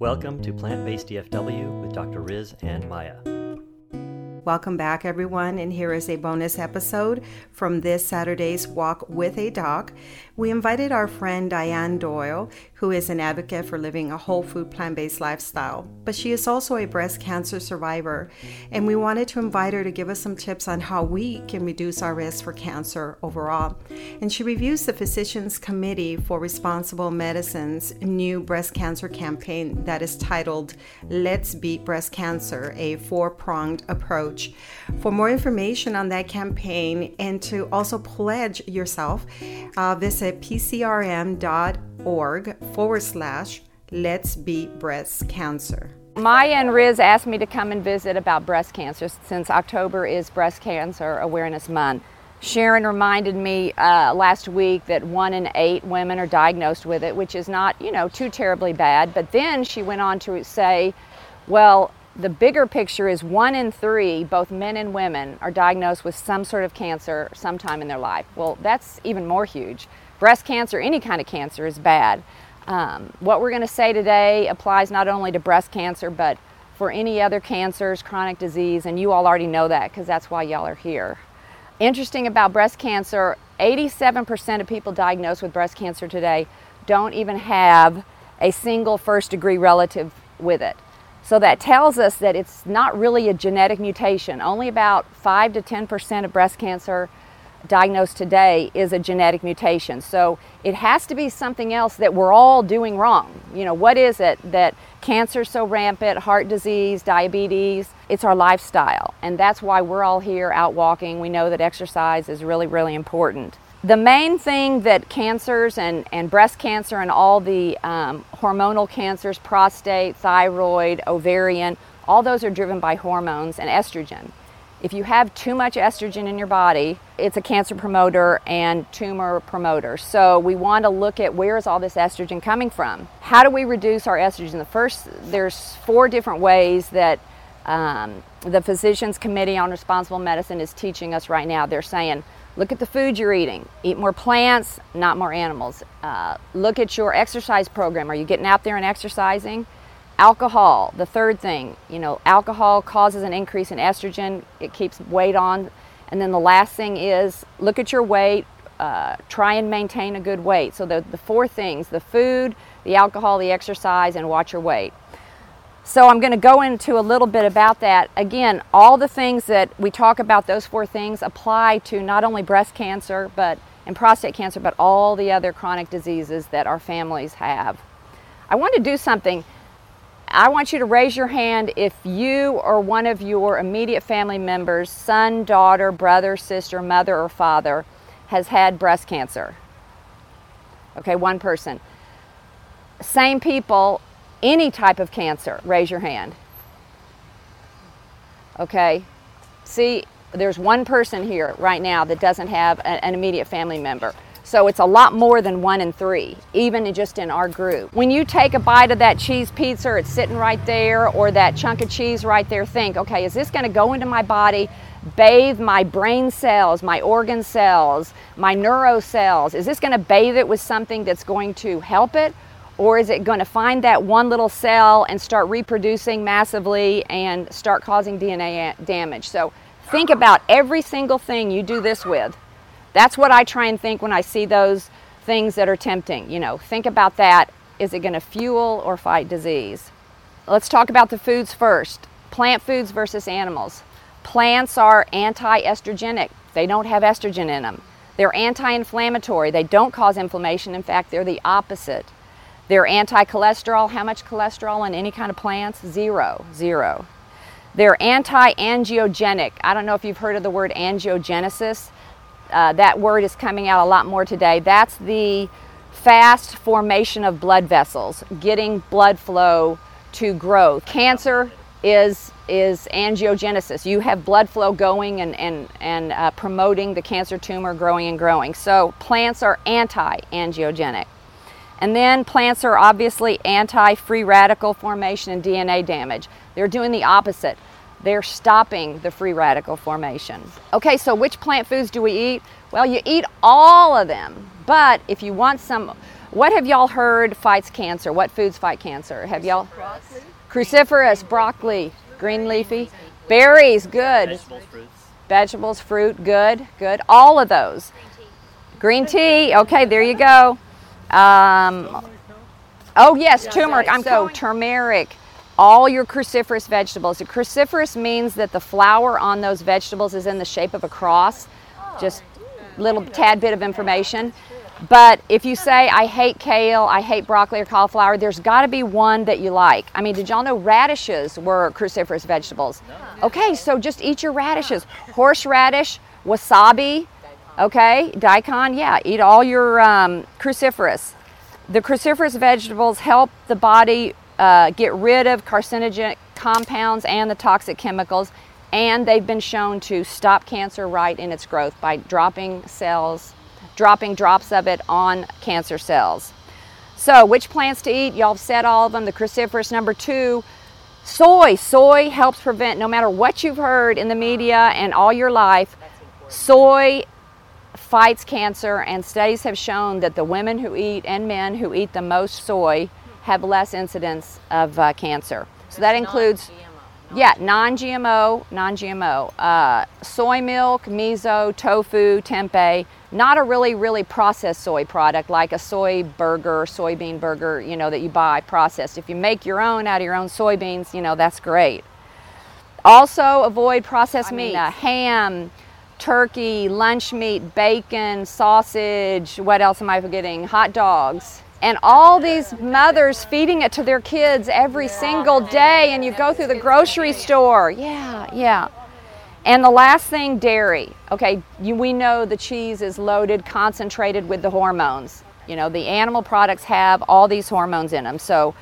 Welcome to Plant Based DFW with Dr. Riz and Maya. Welcome back, everyone, and here is a bonus episode from this Saturday's Walk with a Doc. We invited our friend Dianne Doyle, who is an advocate for living a whole food plant based lifestyle, but she is also a breast cancer survivor, and we wanted to invite her to give us some tips on how we can reduce our risk for cancer overall. And she reviews the Physicians Committee for Responsible Medicine's new breast cancer campaign that is titled Let's Beat Breast Cancer, a four pronged approach. For more information on that campaign and to also pledge yourself, uh, visit pcrm.org forward slash let's beat breast cancer. Maya and Riz asked me to come and visit about breast cancer since October is Breast Cancer Awareness Month. Sharon reminded me uh, last week that one in eight women are diagnosed with it, which is not, you know, too terribly bad. But then she went on to say, well, the bigger picture is one in three, both men and women, are diagnosed with some sort of cancer sometime in their life. Well, that's even more huge. Breast cancer, any kind of cancer, is bad. Um, what we're going to say today applies not only to breast cancer, but for any other cancers, chronic disease, and you all already know that because that's why y'all are here. Interesting about breast cancer 87% of people diagnosed with breast cancer today don't even have a single first degree relative with it. So that tells us that it's not really a genetic mutation. Only about 5 to 10% of breast cancer diagnosed today is a genetic mutation. So it has to be something else that we're all doing wrong. You know, what is it that cancer's so rampant, heart disease, diabetes? It's our lifestyle. And that's why we're all here out walking. We know that exercise is really, really important. The main thing that cancers and, and breast cancer and all the um, hormonal cancers, prostate, thyroid, ovarian, all those are driven by hormones and estrogen. If you have too much estrogen in your body, it's a cancer promoter and tumor promoter. So we want to look at where is all this estrogen coming from? How do we reduce our estrogen? The first, there's four different ways that um, the Physicians Committee on Responsible Medicine is teaching us right now. They're saying, look at the food you're eating. Eat more plants, not more animals. Uh, look at your exercise program. Are you getting out there and exercising? Alcohol, the third thing, you know, alcohol causes an increase in estrogen, it keeps weight on. And then the last thing is look at your weight, uh, try and maintain a good weight. So the, the four things the food, the alcohol, the exercise, and watch your weight. So I'm going to go into a little bit about that. Again, all the things that we talk about, those four things, apply to not only breast cancer but and prostate cancer, but all the other chronic diseases that our families have. I want to do something. I want you to raise your hand if you or one of your immediate family members, son, daughter, brother, sister, mother, or father, has had breast cancer. Okay, one person. Same people, any type of cancer, raise your hand. Okay, see, there's one person here right now that doesn't have an immediate family member. So it's a lot more than one in three, even just in our group. When you take a bite of that cheese pizza, it's sitting right there, or that chunk of cheese right there, think, okay, is this going to go into my body, bathe my brain cells, my organ cells, my neuro cells? Is this going to bathe it with something that's going to help it? Or is it going to find that one little cell and start reproducing massively and start causing DNA damage? So think about every single thing you do this with that's what I try and think when I see those things that are tempting. You know, think about that. Is it going to fuel or fight disease? Let's talk about the foods first. Plant foods versus animals. Plants are anti estrogenic, they don't have estrogen in them. They're anti inflammatory, they don't cause inflammation. In fact, they're the opposite. They're anti cholesterol. How much cholesterol in any kind of plants? Zero. Zero. They're anti angiogenic. I don't know if you've heard of the word angiogenesis. Uh, that word is coming out a lot more today. That's the fast formation of blood vessels, getting blood flow to growth. Cancer is is angiogenesis. You have blood flow going and and and uh, promoting the cancer tumor growing and growing. So plants are anti-angiogenic. And then plants are obviously anti-free radical formation and DNA damage. They're doing the opposite they're stopping the free radical formation. Okay, so which plant foods do we eat? Well, you eat all of them, but if you want some What have y'all heard fights cancer? What foods fight cancer? Have y'all? Cruciferous, broccoli, green leafy, berries, good. Vegetables, fruits. Vegetables, fruit, good, good. All of those. Green tea, okay, there you go. Um, oh, yes, turmeric. I'm so turmeric. All your cruciferous vegetables. The cruciferous means that the flower on those vegetables is in the shape of a cross. Just little tad bit of information. But if you say, I hate kale, I hate broccoli or cauliflower, there's got to be one that you like. I mean, did y'all know radishes were cruciferous vegetables? Okay, so just eat your radishes. Horseradish, wasabi, okay, daikon, yeah, eat all your um, cruciferous. The cruciferous vegetables help the body uh, get rid of carcinogenic compounds and the toxic chemicals, and they've been shown to stop cancer right in its growth by dropping cells dropping drops of it on cancer cells. So, which plants to eat? Y'all have said all of them. The cruciferous number two, soy. Soy helps prevent, no matter what you've heard in the media and all your life, soy fights cancer, and studies have shown that the women who eat and men who eat the most soy have less incidence of uh, cancer. So that includes yeah, non-GMO, non-GMO. Uh, soy milk, miso, tofu, tempeh. Not a really, really processed soy product like a soy burger, soybean burger, you know, that you buy processed. If you make your own out of your own soybeans, you know, that's great. Also, avoid processed meat, uh, ham, turkey, lunch meat, bacon, sausage. What else am I forgetting? Hot dogs. And all these mothers feeding it to their kids every single day and you go through the grocery store. Yeah yeah. And the last thing dairy. Okay you, we know the cheese is loaded concentrated with the hormones. You know the animal products have all these hormones in them so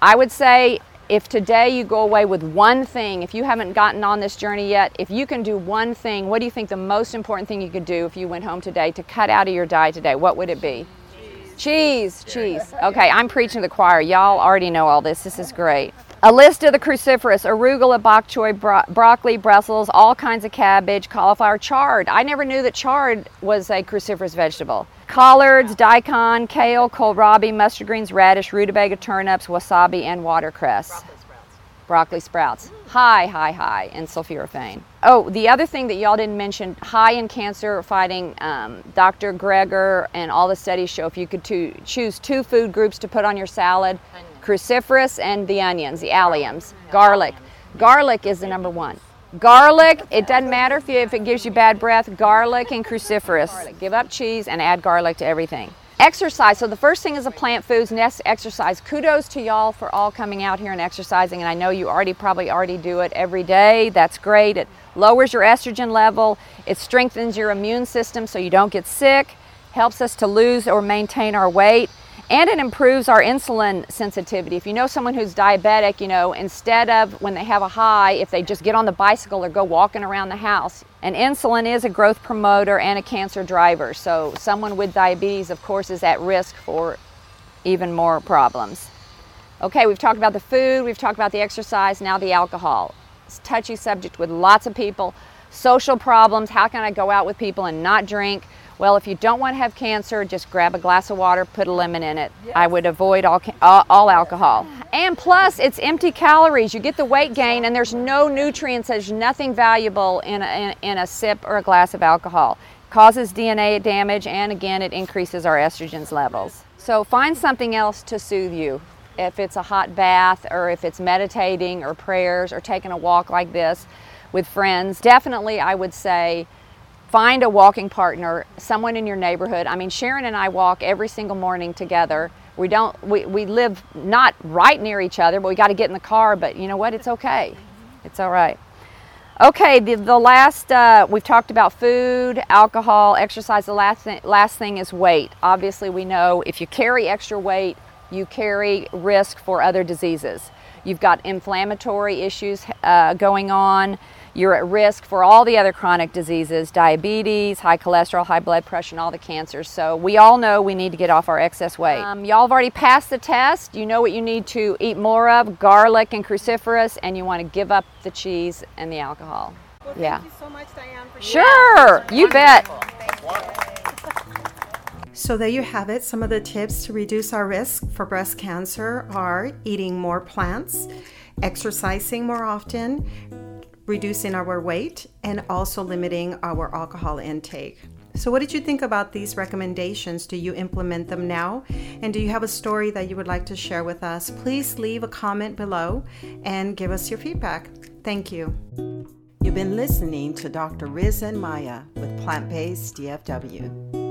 i would say if today you go away with one thing if you haven't gotten on this journey yet if you can do one thing what do you think the most important thing you could do if you went home today to cut out of your diet today what would it be Cheese, cheese. Okay, I'm preaching to the choir. Y'all already know all this. This is great. A list of the cruciferous arugula, bok choy, bro- broccoli, Brussels, all kinds of cabbage, cauliflower, chard. I never knew that chard was a cruciferous vegetable. Collards, daikon, kale, kohlrabi, mustard greens, radish, rutabaga, turnips, wasabi, and watercress broccoli sprouts. High, high, high in sulforaphane. Oh, the other thing that y'all didn't mention, high in cancer fighting, um, Dr. Greger and all the studies show if you could to choose two food groups to put on your salad, cruciferous and the onions, the alliums, garlic. Garlic is the number one. Garlic, it doesn't matter if, you, if it gives you bad breath, garlic and cruciferous. Give up cheese and add garlic to everything. Exercise. So the first thing is a plant foods, next exercise. Kudos to y'all for all coming out here and exercising. And I know you already probably already do it every day. That's great. It lowers your estrogen level. It strengthens your immune system so you don't get sick. Helps us to lose or maintain our weight and it improves our insulin sensitivity. If you know someone who's diabetic, you know, instead of when they have a high, if they just get on the bicycle or go walking around the house, and insulin is a growth promoter and a cancer driver. So someone with diabetes, of course, is at risk for even more problems. Okay, we've talked about the food, we've talked about the exercise, now the alcohol. It's a touchy subject with lots of people. Social problems, how can I go out with people and not drink? Well, if you don't want to have cancer, just grab a glass of water, put a lemon in it. Yes. I would avoid all, all, all, alcohol. And plus, it's empty calories. You get the weight gain, and there's no nutrients. There's nothing valuable in a, in, in a sip or a glass of alcohol. causes DNA damage, and again, it increases our estrogens levels. So find something else to soothe you. If it's a hot bath, or if it's meditating, or prayers, or taking a walk like this with friends, definitely I would say find a walking partner, someone in your neighborhood. I mean, Sharon and I walk every single morning together. We don't, we, we live not right near each other, but we got to get in the car. But you know what? It's okay. It's all right. Okay, the, the last, uh, we've talked about food, alcohol, exercise. The last, th- last thing is weight. Obviously, we know if you carry extra weight, you carry risk for other diseases. You've got inflammatory issues uh, going on. You're at risk for all the other chronic diseases diabetes, high cholesterol, high blood pressure, and all the cancers. So we all know we need to get off our excess weight. Um, y'all have already passed the test. You know what you need to eat more of garlic and cruciferous, and you want to give up the cheese and the alcohol. Well, yeah. Thank you so much, Dianne. sure, you bet. So, there you have it. Some of the tips to reduce our risk for breast cancer are eating more plants, exercising more often, reducing our weight, and also limiting our alcohol intake. So, what did you think about these recommendations? Do you implement them now? And do you have a story that you would like to share with us? Please leave a comment below and give us your feedback. Thank you. You've been listening to Dr. Riz and Maya with Plant Based DFW.